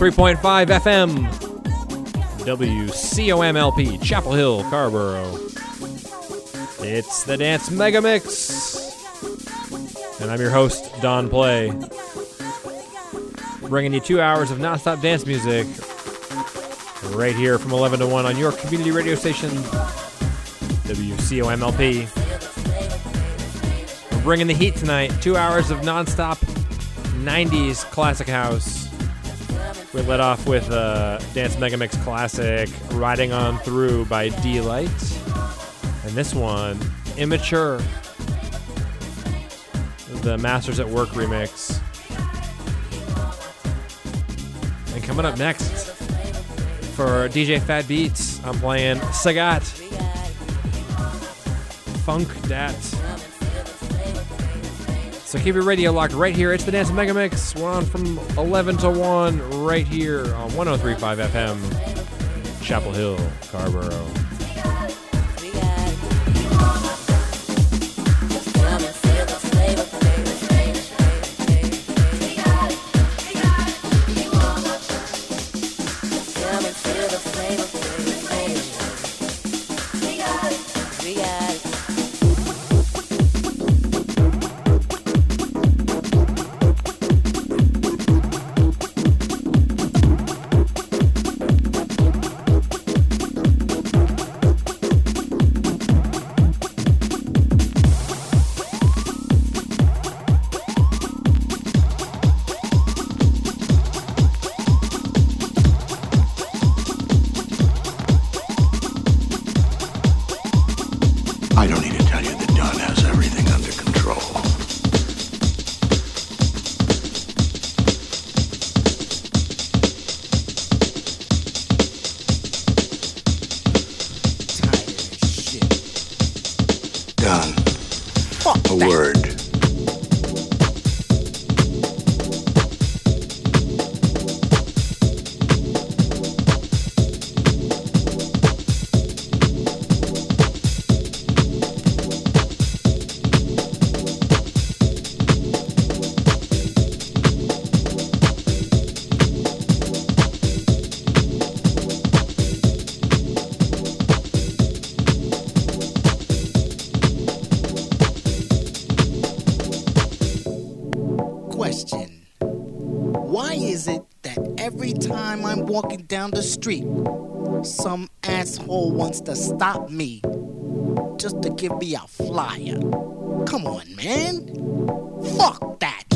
103.5 FM, WCOMLP, Chapel Hill, Carrboro. It's the Dance Mega Mix. And I'm your host, Don Play. Bringing you two hours of nonstop dance music right here from 11 to 1 on your community radio station, WCOMLP. We're bringing the heat tonight. Two hours of nonstop 90s classic house. We let off with a Dance Megamix classic, Riding On Through by Deee-Lite. And this one, Immature, the Masters at Work remix. And coming up next, for DJ Fat Beats, I'm playing Sagat. Funk Dat. So keep your radio locked right here. It's the Dance Mega Mix. We're on from 11 to 1 right here on 1035 FM, Chapel Hill, Carrboro. Down the street, some asshole wants to stop me just to give me a flyer? Come on, man. Fuck that.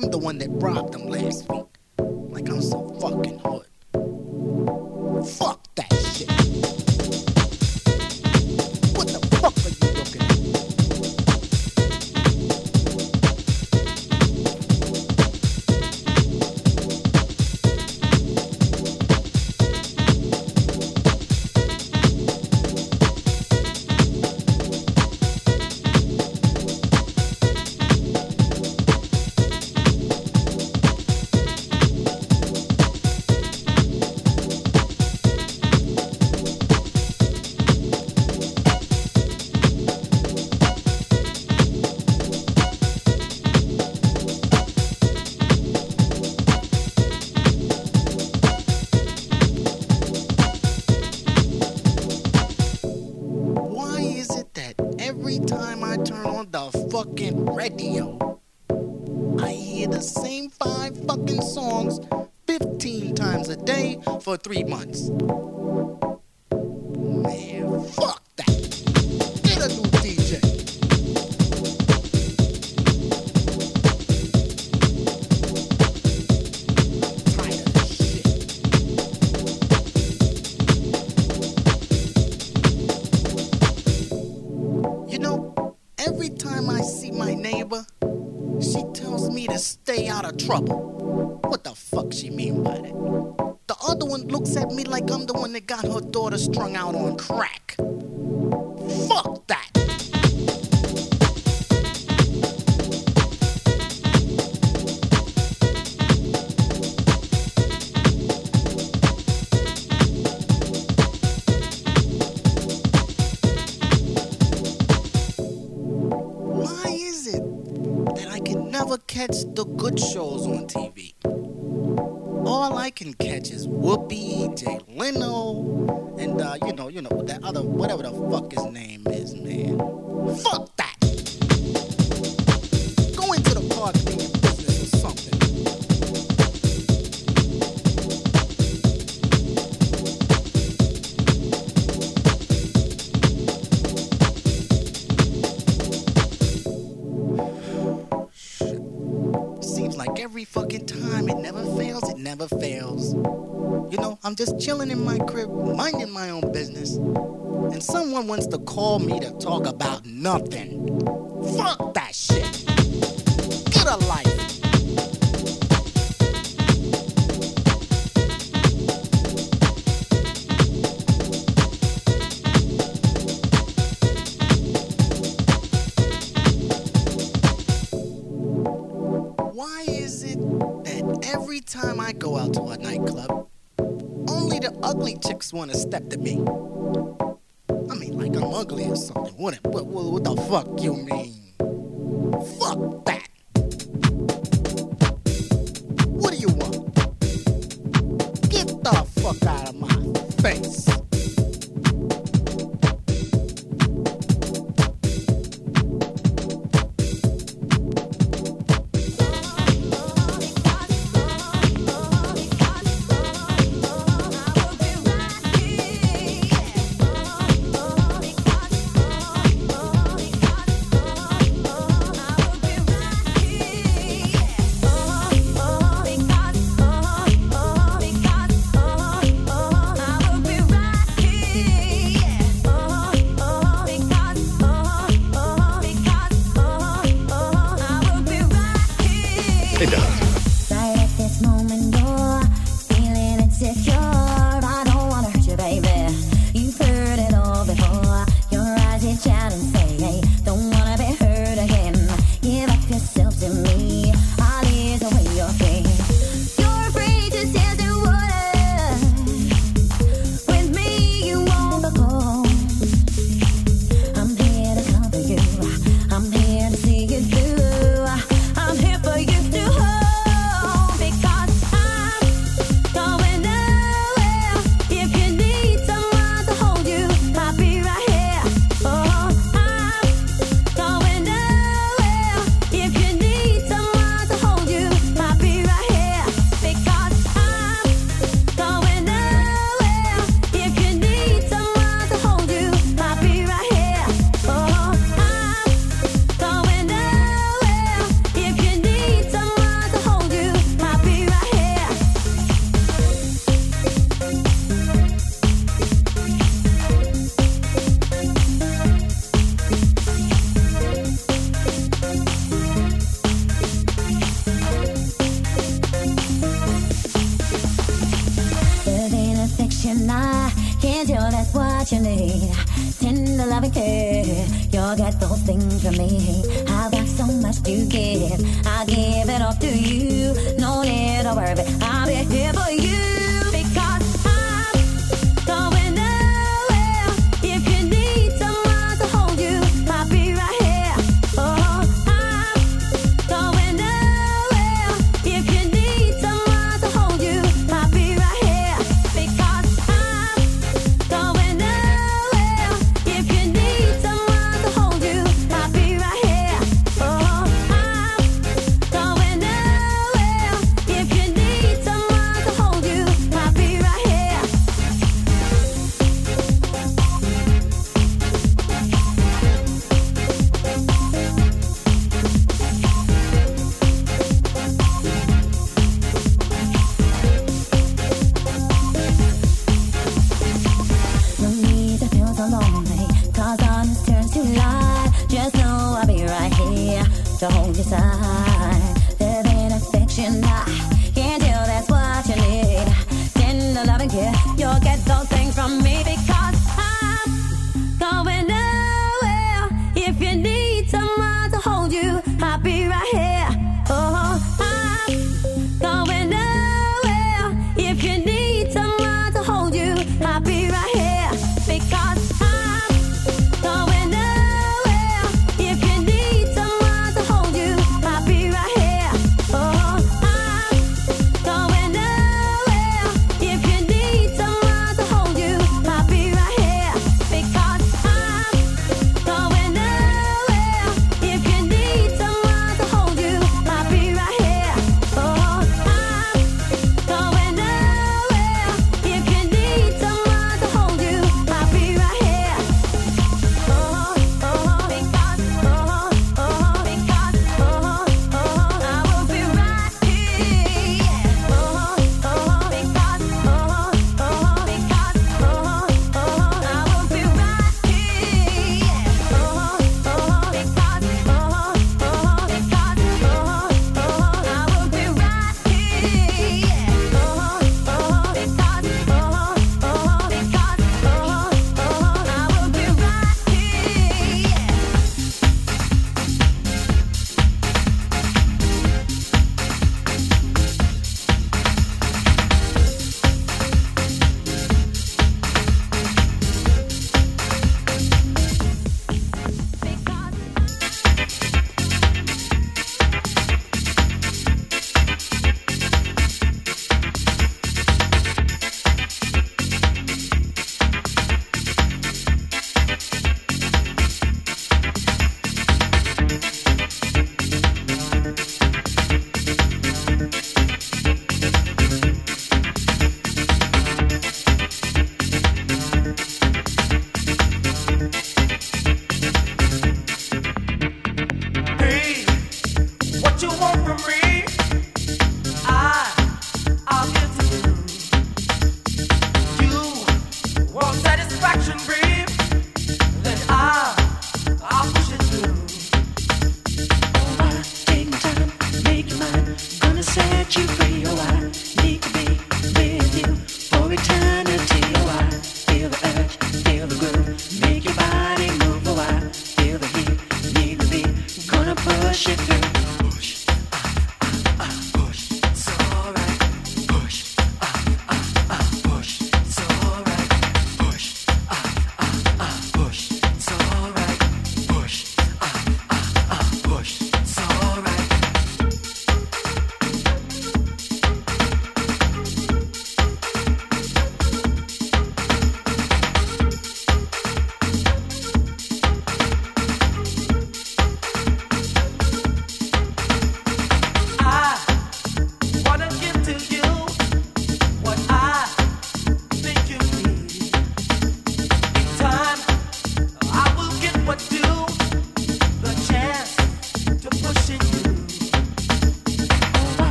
I'm the one that robbed them last week? ugly or something. What, what, what the fuck you mean? Fuck!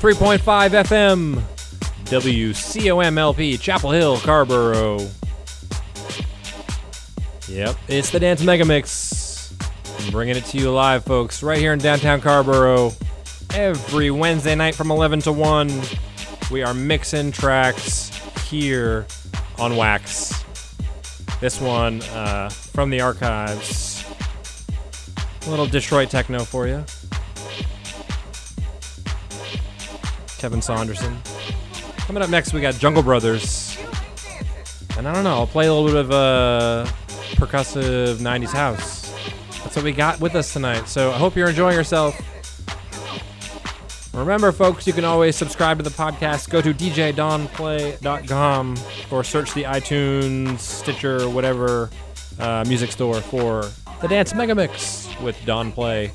103.5 FM, WCOMLP, Chapel Hill, Carrboro. Yep, it's the Dance Mega Mix. I'm bringing it to you live, folks, right here in downtown Carrboro. Every Wednesday night from 11 to 1, we are mixing tracks here on Wax. This one uh, from the archives. A little Detroit techno for you. Kevin Saunderson. Coming up next, we got Jungle Brothers. And I don't know, I'll play a little bit of uh, percussive 90s house. That's what we got with us tonight. So I hope you're enjoying yourself. Remember, folks, you can always subscribe to the podcast. Go to djdonplay.com or search the iTunes, Stitcher, whatever uh, music store for the Dance Mega Mix with Don Play,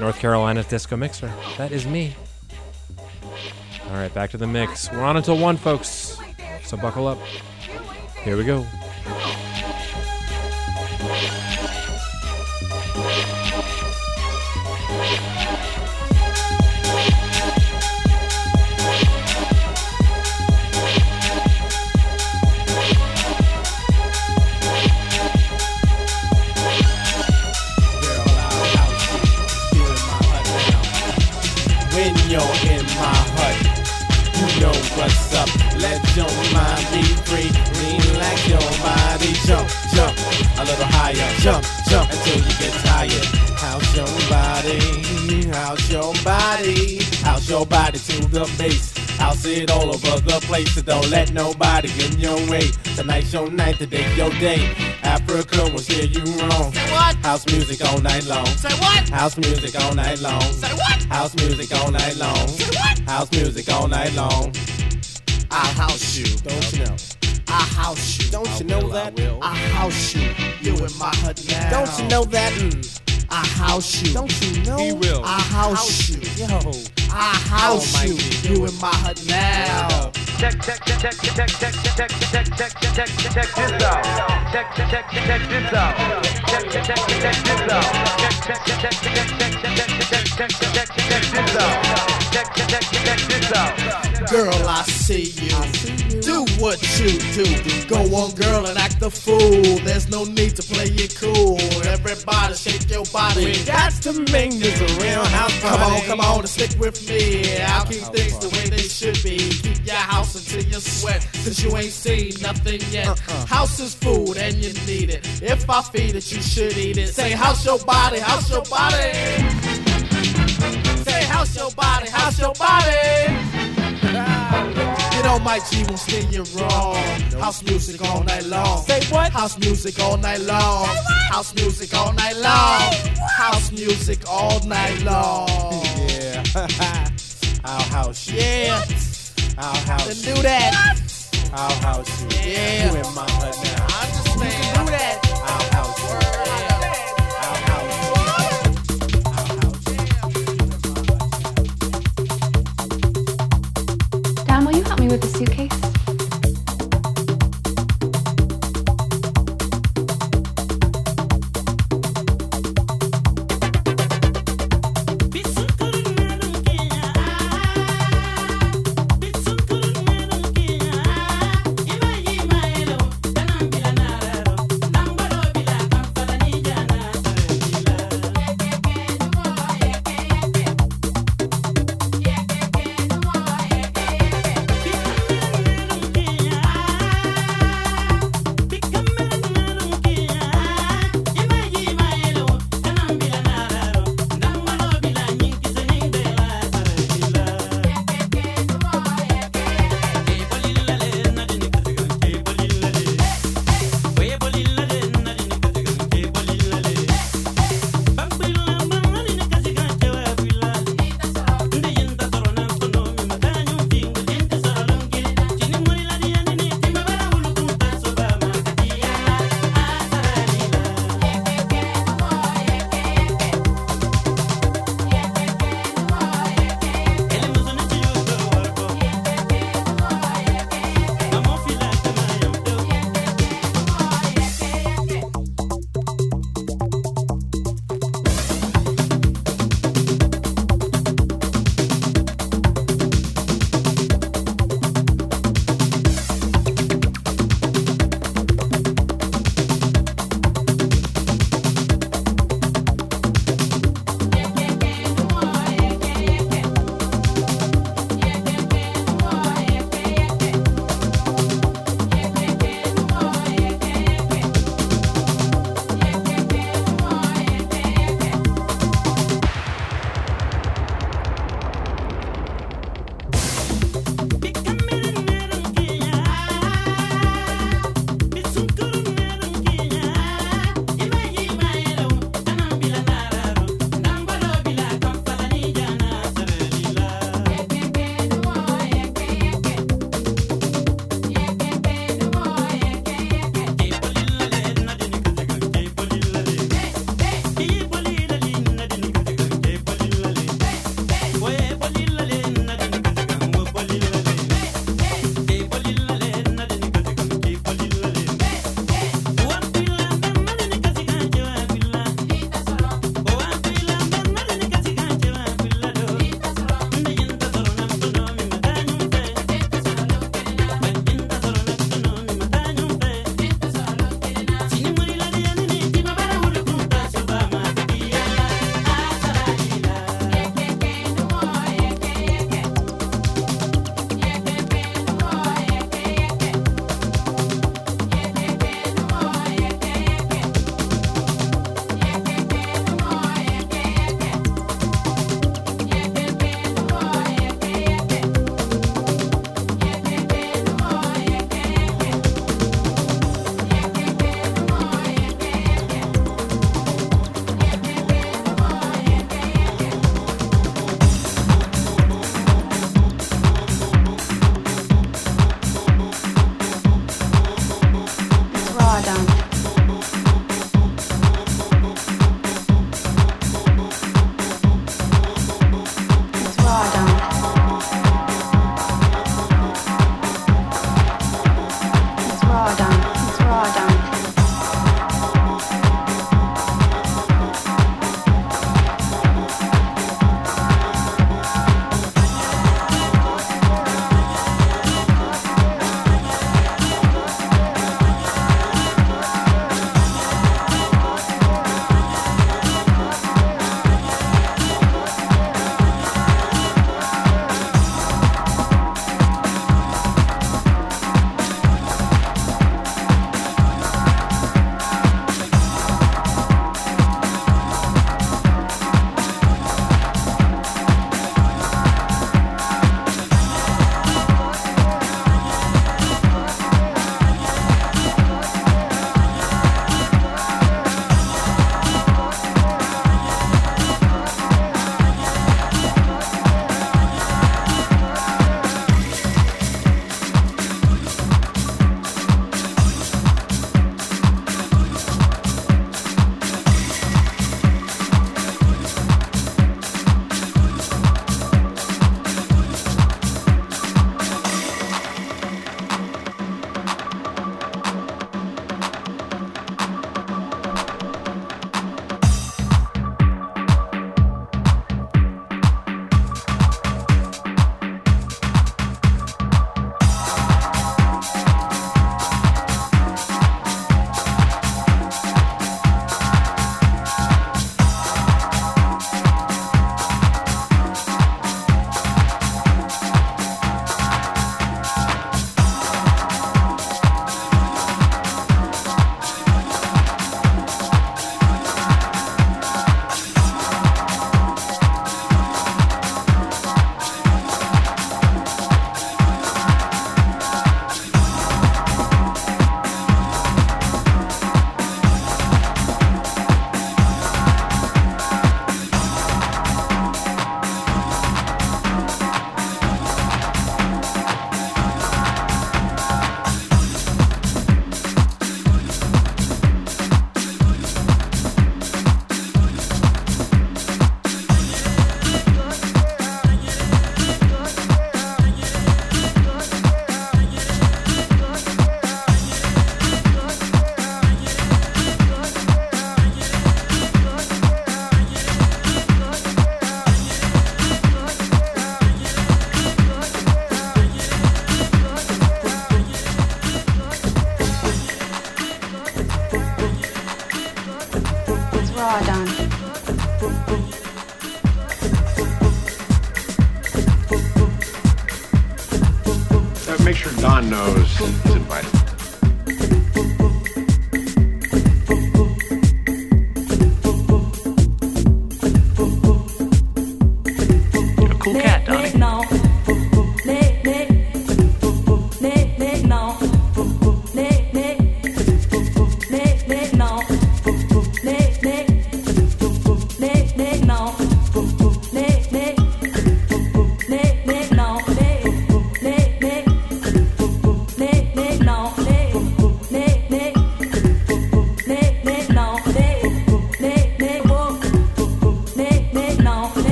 North Carolina's disco mixer. That is me. All right, back to the mix. We're on until 1, folks. So buckle up. Here we go. A little higher. Jump, jump until you get tired. House your body, house your body, house your body to the bass. House it all over the place, so don't let nobody get in your way. Tonight's your night, today's your day. Africa will steer you wrong. Say what? House music all night long. Say what? House music all night long. Say what? House music all night long. Say what? House music all night long. I'll house you. Don't you know? I house you. Don't you know that? I house you. You in my hut now. Don't you know that? Mm. I house you. Don't you know? He will. I house, you. Yo. I house you. You in my hut now. Check, check, check, check, check, check, check, check, check, check, check, check this out. Check, check, check, check this out. Check, check, check, check this out. Check, check, check, check, check, check, check, check, check, check, check this out. Check, check, check, check this out. Girl, I see you. Do what you do. Go on, girl, and act the fool. There's no need to play it cool. Everybody shake your body. We got to make this a real house party. Come on, come on, and stick with me. I'll keep things the way they should be. Keep your house until you sweat, cause you ain't seen nothing yet. Uh-uh. House is food and you need it. If I feed it, you should eat it. Say, house your body, house your body. Say, house your body, house your body. You know my G won't steer you wrong. House music all night long. Say what? House music all night long. House music all night long. House music all night long. Yeah. I'll house. Yeah. I'll house Then do that. I'll house you. Yeah. You in my hut now. I understand. Do that. With the suitcase?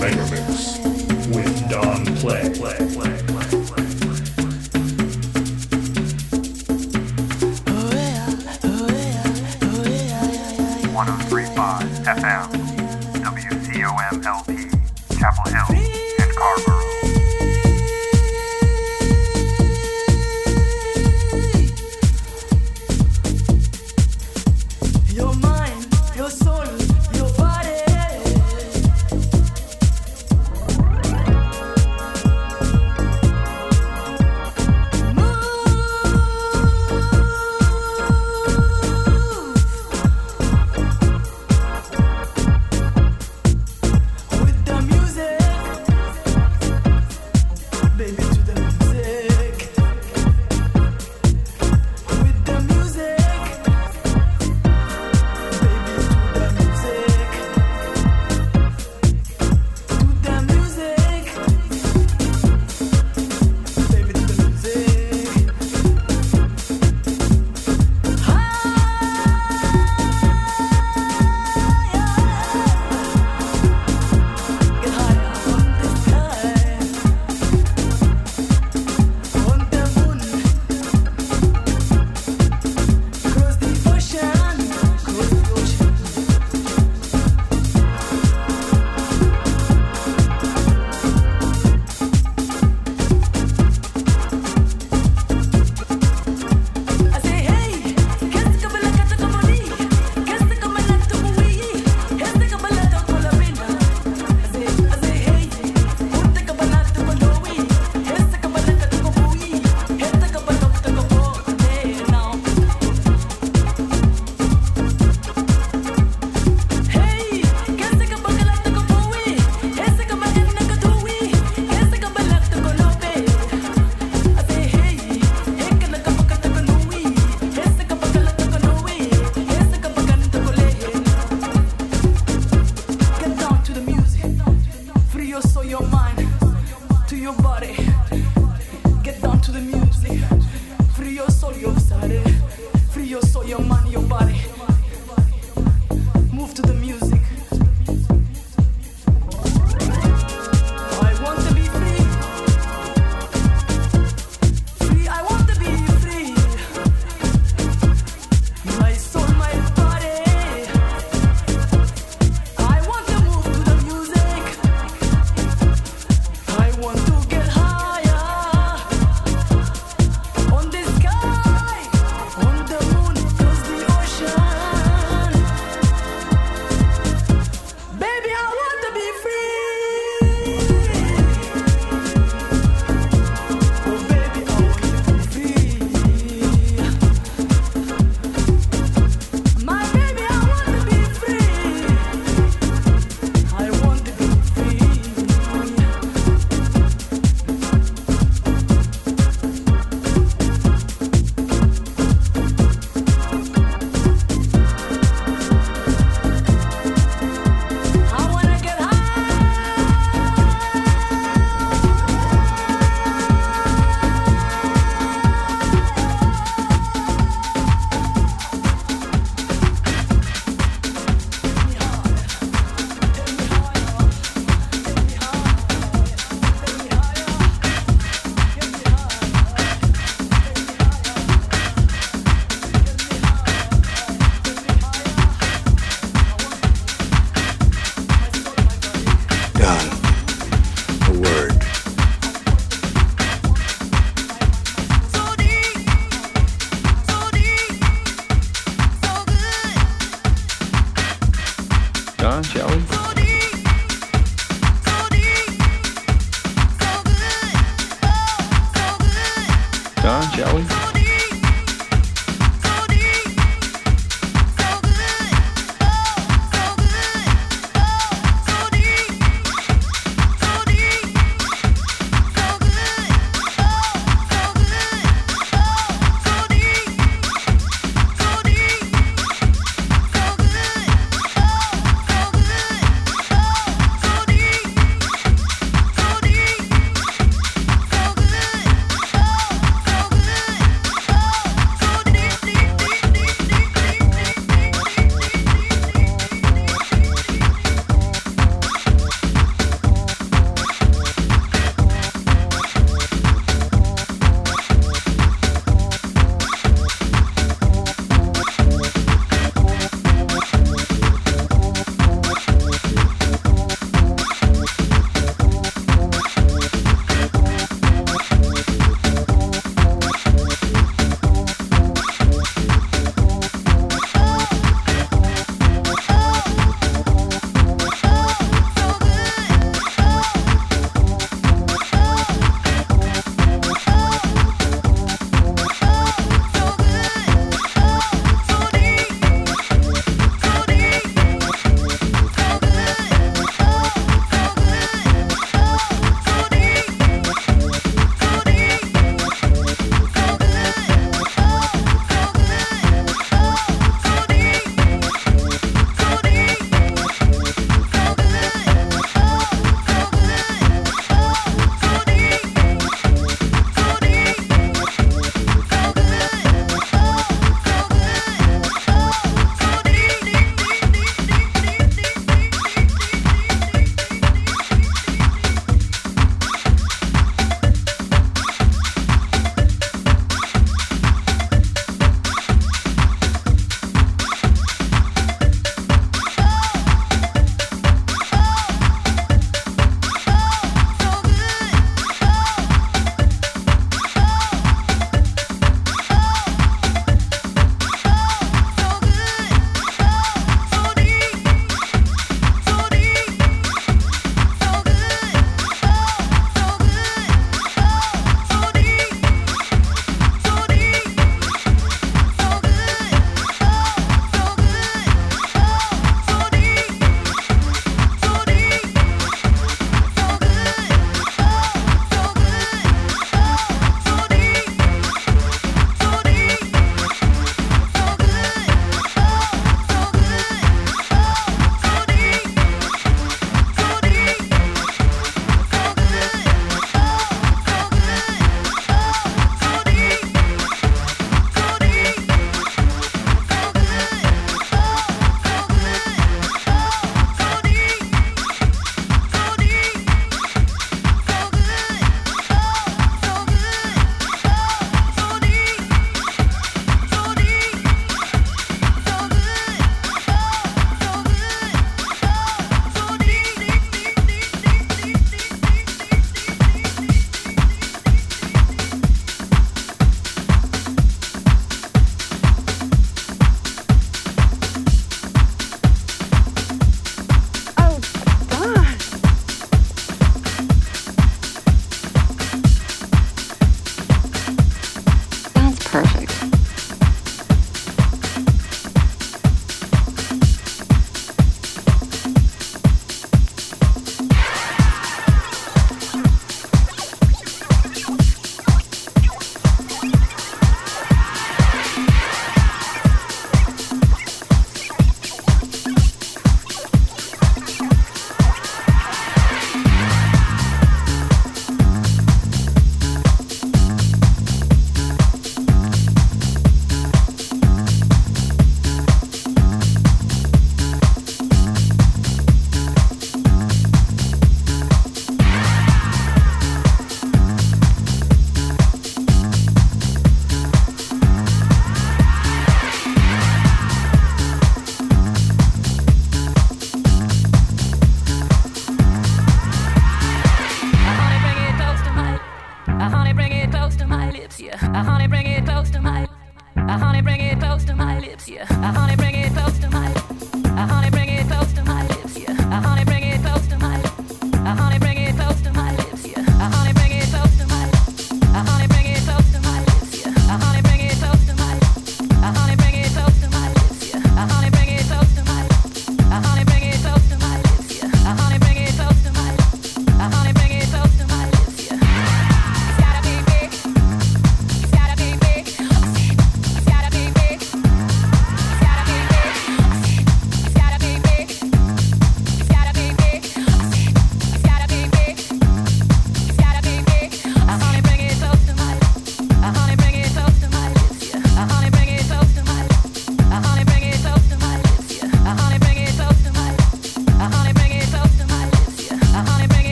Megamix with Don Play. Play, play,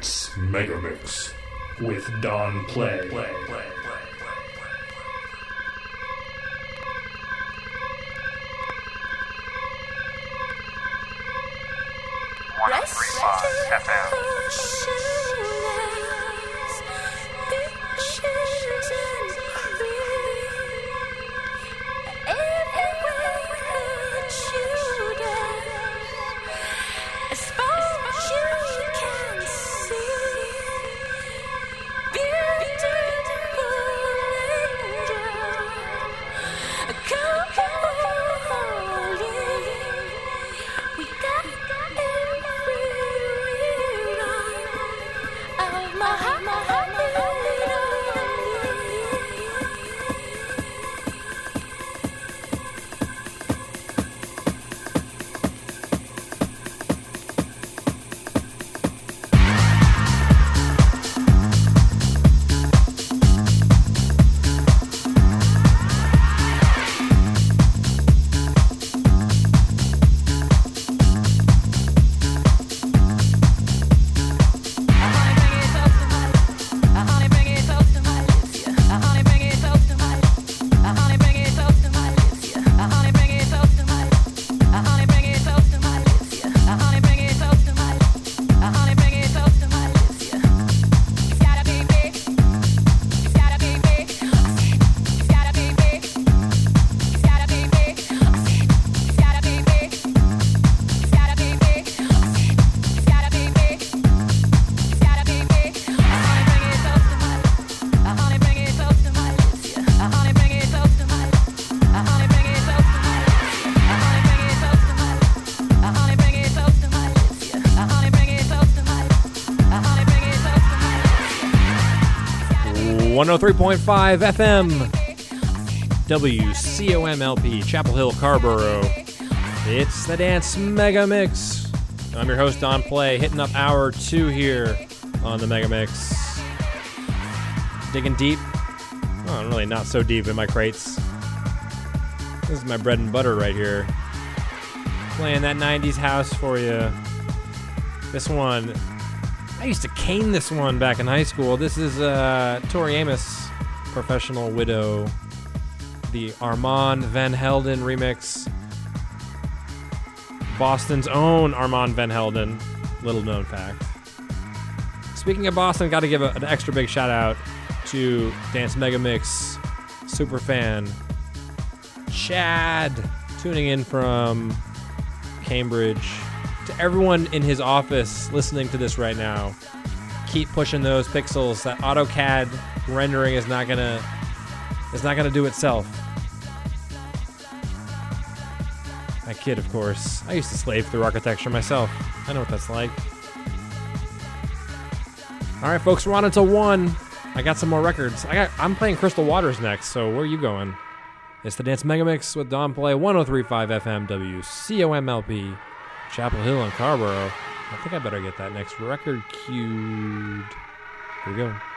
Mix Megamix with Don Play. play, play. 103.5 FM, WCOMLP, Chapel Hill, Carrboro. It's the Dance Mega Mix. I'm your host, Don Play, hitting up hour two here on the Mega Mix. Digging deep. Oh, I'm really not so deep in my crates. This is my bread and butter right here. Playing that 90s house for you. This one I used to cane this one back in high school. This is uh, Tori Amos, Professional Widow, the Armand Van Helden remix. Boston's own Armand Van Helden, little known fact. Speaking of Boston, got to give a- an extra big shout out to Dance Mega Mix super fan Chad, tuning in from Cambridge. To everyone in his office listening to this right now, keep pushing those pixels. That AutoCAD rendering is not gonna is not gonna do itself. I kid, of course. I used to slave through architecture myself. I know what that's like. All right, folks, we're on until one. I got some more records. I got. I'm playing Crystal Waters next. So where are you going? It's the Dance Mega Mix with Don Play 1035 FM WCOMLP, Chapel Hill and Carrboro. I think I better get that next record queued. Here we go.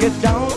Get down.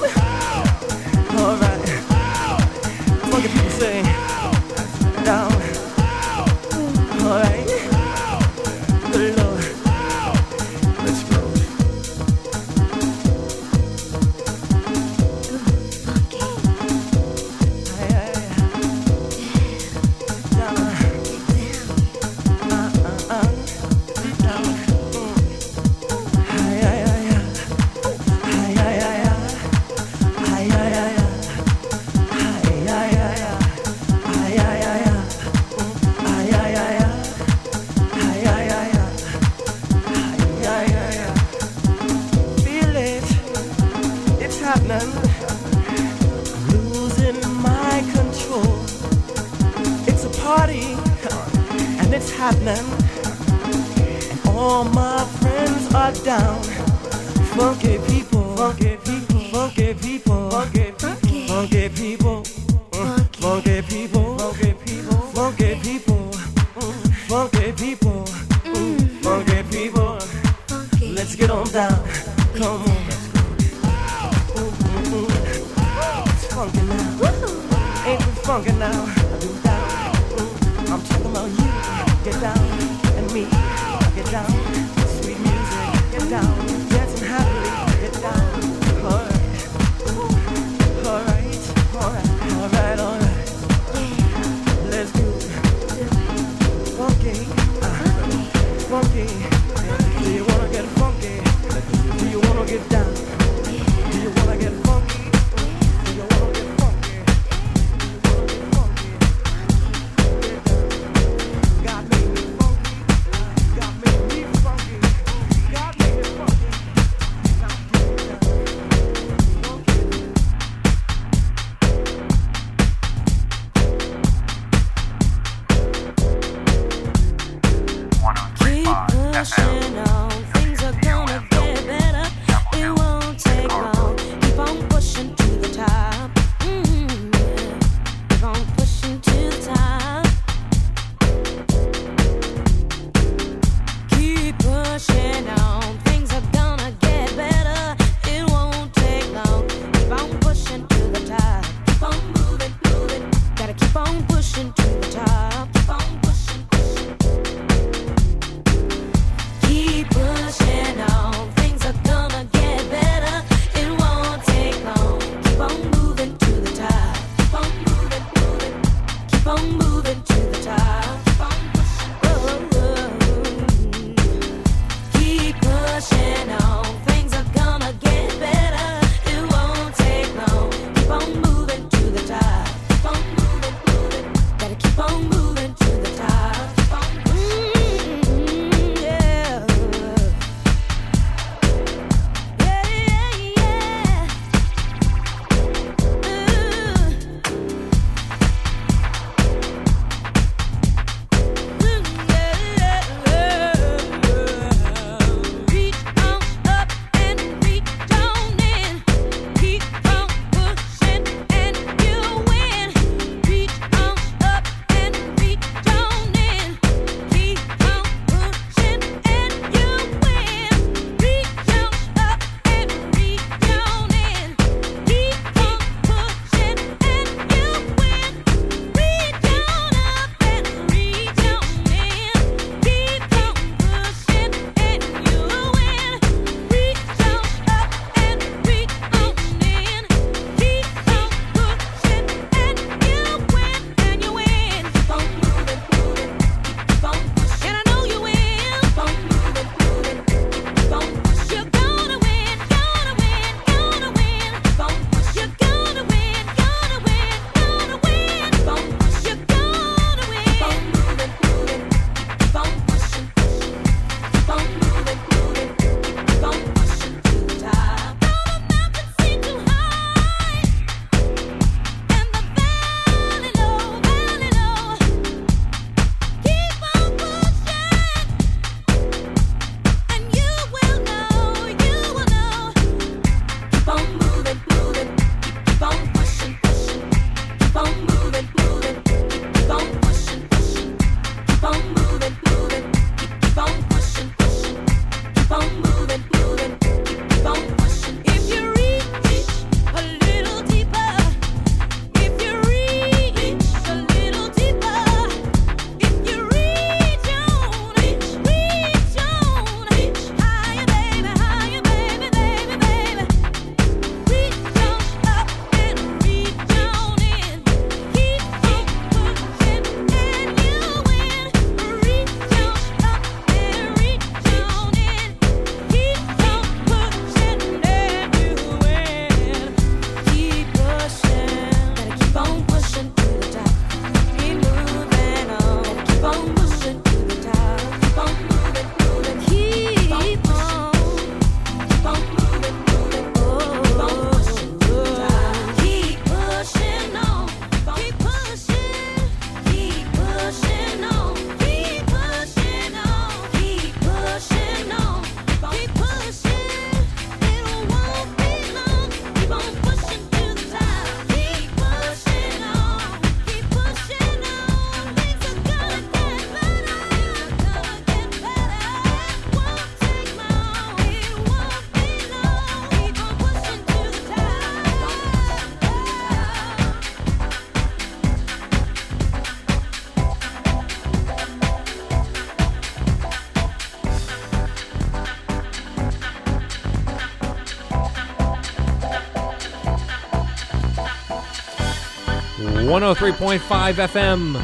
103.5 FM.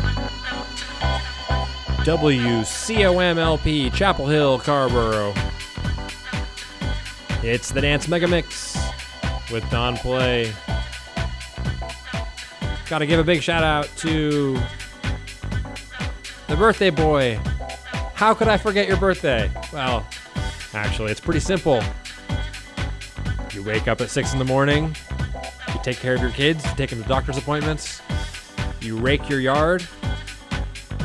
WCOMLP, Chapel Hill, Carrboro. It's the Dance Mega Mix with Don Play. Got to give a big shout out to the birthday boy. How could I forget your birthday? Well, actually, it's pretty simple. You wake up at 6 in the morning, you take care of your kids, you take them to doctor's appointments, you rake your yard,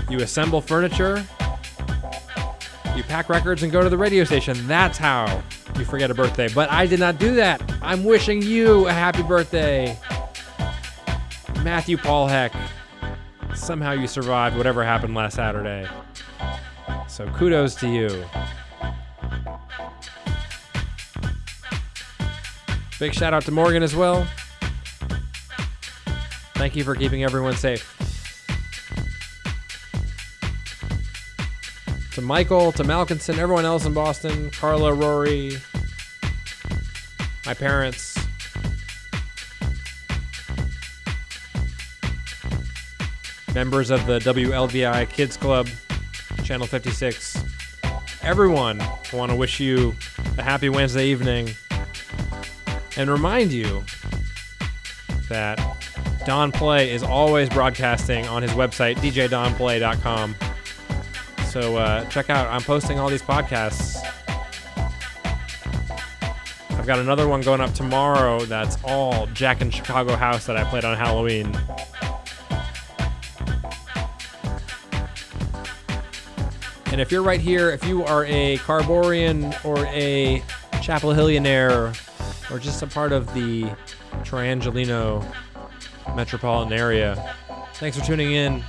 you assemble furniture, you pack records and go to the radio station. That's how you forget a birthday. But I did not do that. I'm wishing you a happy birthday. Matthew Paul Heck. Somehow you survived whatever happened last Saturday. So kudos to you. Big shout out to Morgan as well. Thank you for keeping everyone safe. To Michael, to Malkinson, everyone else in Boston, Carla, Rory, my parents. Members of the WLVI Kids Club, Channel 56. Everyone, I want to wish you a happy Wednesday evening and remind you that Don Play is always broadcasting on his website, djdonplay.com. So uh, check out, I'm posting all these podcasts. I've got another one going up tomorrow that's all Jack and Chicago House that I played on Halloween. And if you're right here, if you are a Carborian or a Chapel Hillionaire or just a part of the Triangelino metropolitan area, thanks for tuning in.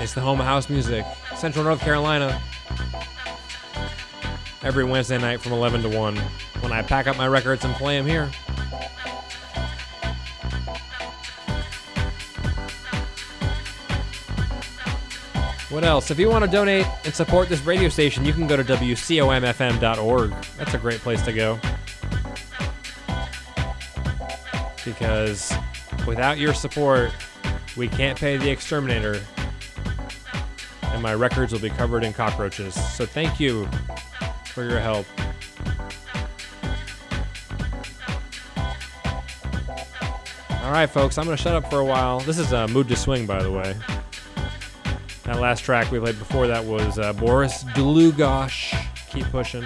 It's the home of house music, Central North Carolina. Every Wednesday night from 11 to 1 when I pack up my records and play them here. What else? If you want to donate and support this radio station, you can go to WCOMFM.org. That's a great place to go. Because without your support, we can't pay the exterminator, and my records will be covered in cockroaches. So thank you for your help. All right, folks, I'm going to shut up for a while. This is uh, Mood II Swing, by the way. That last track we played before that was uh, Boris Dlugosch. Keep pushing.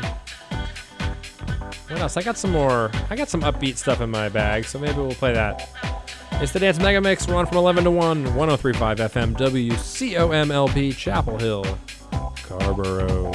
What else? I got some more. I got some upbeat stuff in my bag, so maybe we'll play that. It's the Dance Mega Mix. We're on from 11 to 1, 1035 FM, WCOMLP, Chapel Hill, Carrboro.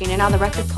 Machine and the record.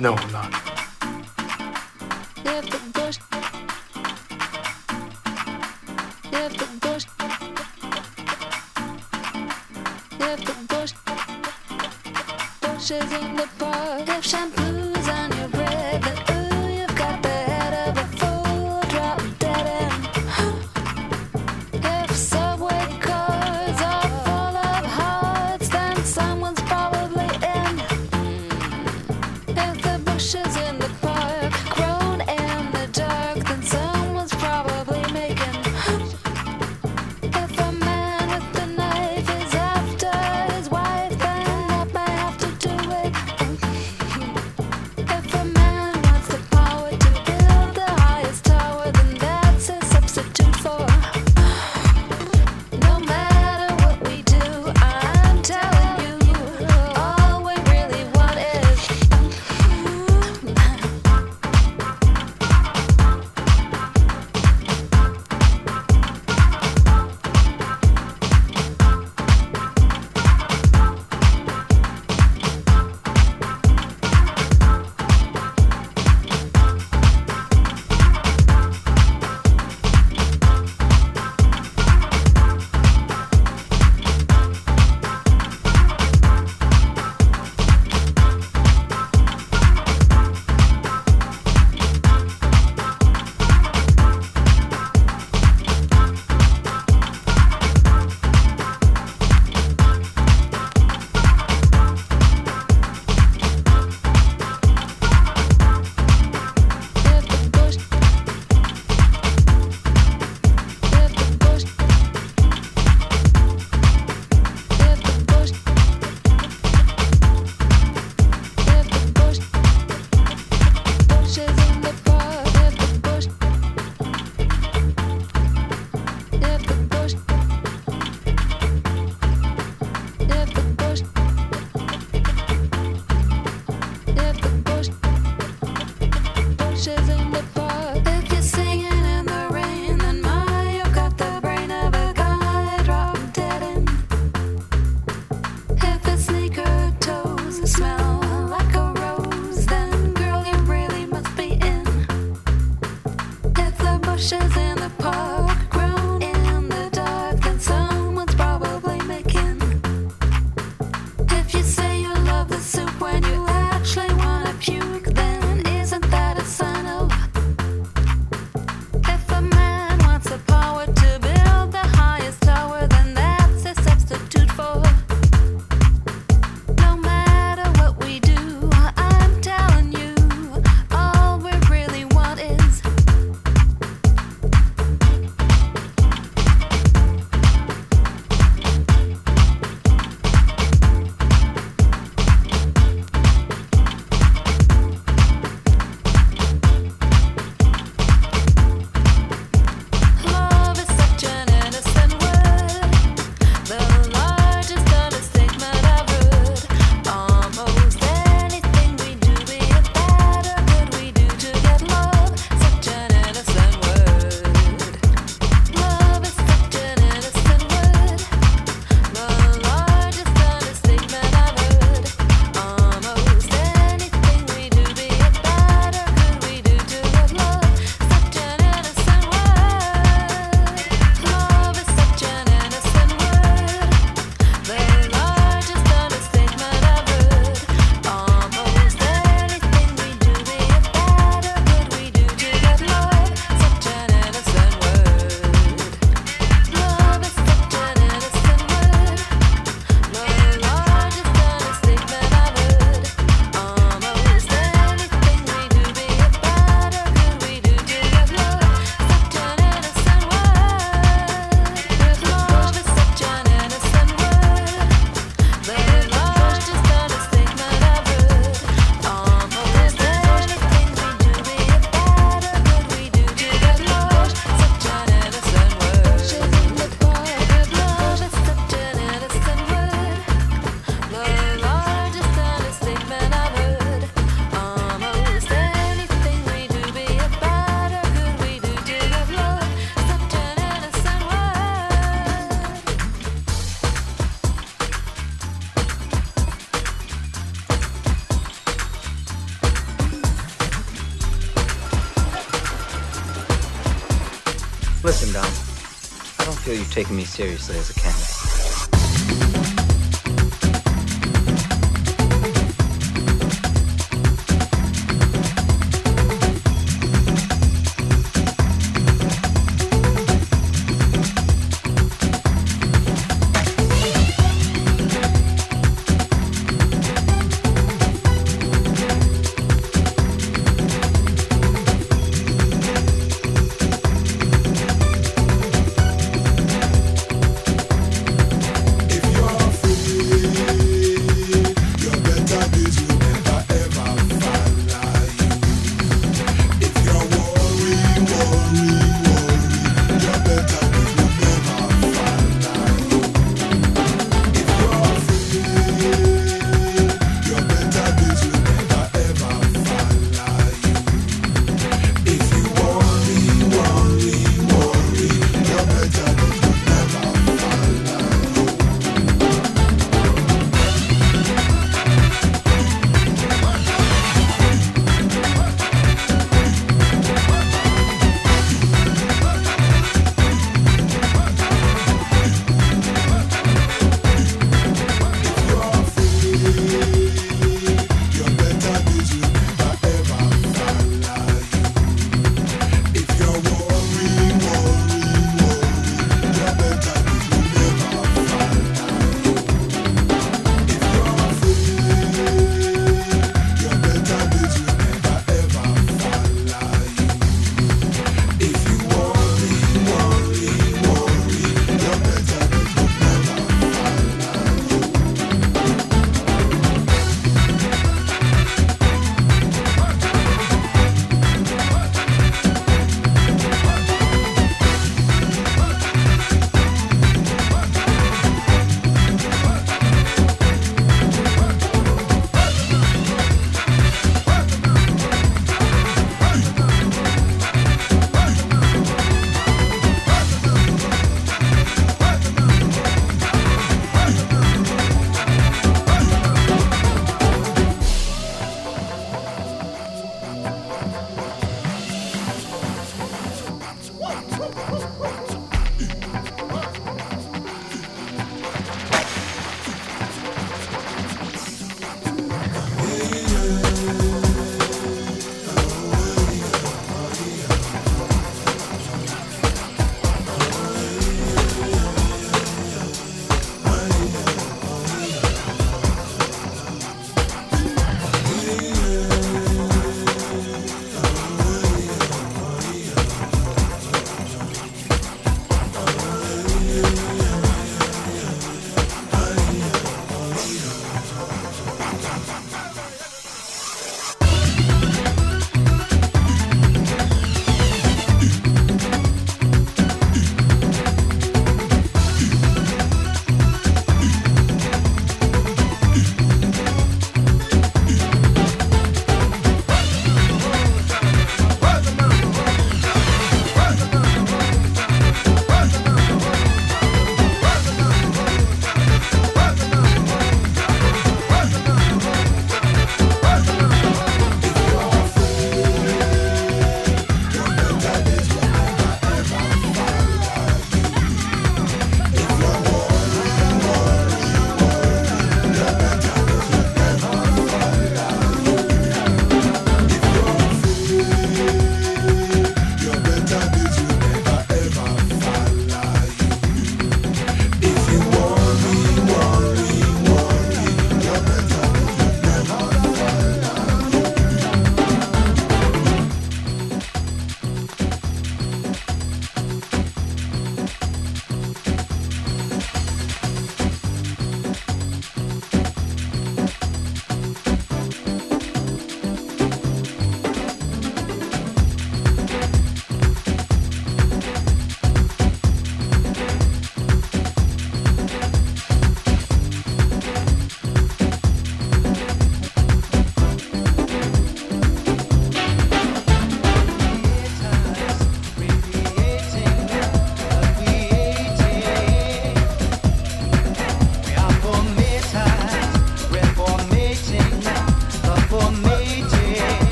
No, feel me seriously as a candidate.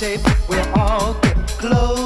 While we all get closer.